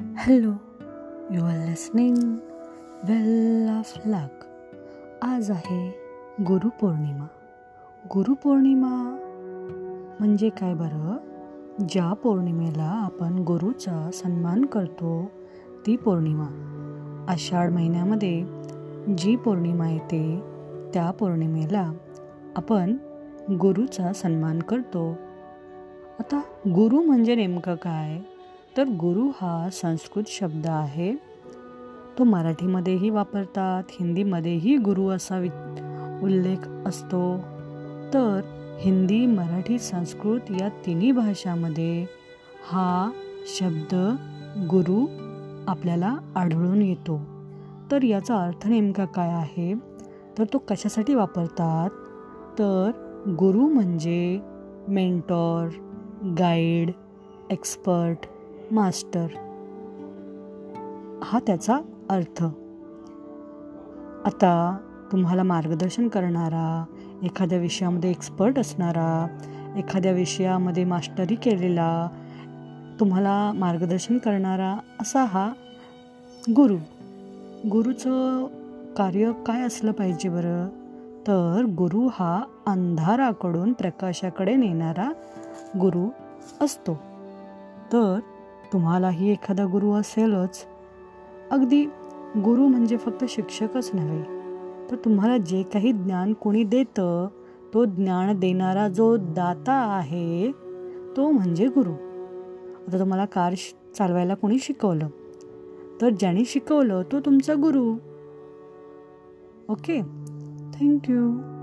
Hello you are listening well of luck आज आहे गुरुपौर्णिमा गुरुपौर्णिमा म्हणजे काय बरं? ज्या पौर्णिमेला आपण गुरुचा सन्मान करतो ती पौर्णिमा. आषाढ महिन्यामध्ये जी पौर्णिमा येते त्या पौर्णिमेला आपण गुरुचा सन्मान करतो. आता गुरु म्हणजे नेमकं काय? तर गुरु हा संस्कृत शब्द आहे. तो मराठीमध्येही वापरतात हिंदीमध्येही गुरु असा वि उल्लेख असतो. तर हिंदी मराठी संस्कृत या तिन्ही भाषामध्ये हा शब्द गुरु आपल्याला आढळून येतो. तर याचा अर्थ नेमका काय आहे? तर तो कशासाठी वापरतात? तर गुरु म्हणजे मेंटॉर गाईड एक्सपर्ट मास्टर. हा त्याचा अर्थ. आता तुम्हाला मार्गदर्शन करणारा एखाद्या विषयामध्ये एक्सपर्ट असणारा एखाद्या विषयामध्ये मास्टरी केलेला तुम्हाला मार्गदर्शन करणारा असा हा गुरु. गुरुचं कार्य काय असलं पाहिजे बरं? तर गुरु हा अंधाराकडून प्रकाशाकडे नेणारा गुरु असतो. तर तुम्हालाही एखादा गुरु असेलच. अगदी गुरु म्हणजे फक्त शिक्षकच नव्हे तर तुम्हाला जे काही ज्ञान कोणी देतं तो ज्ञान देणारा जो दाता आहे तो म्हणजे गुरु. आता तुम्हाला कार चालवायला कोणी शिकवलं तर ज्याने शिकवलं तो तुमचा गुरु. ओके? Thank you.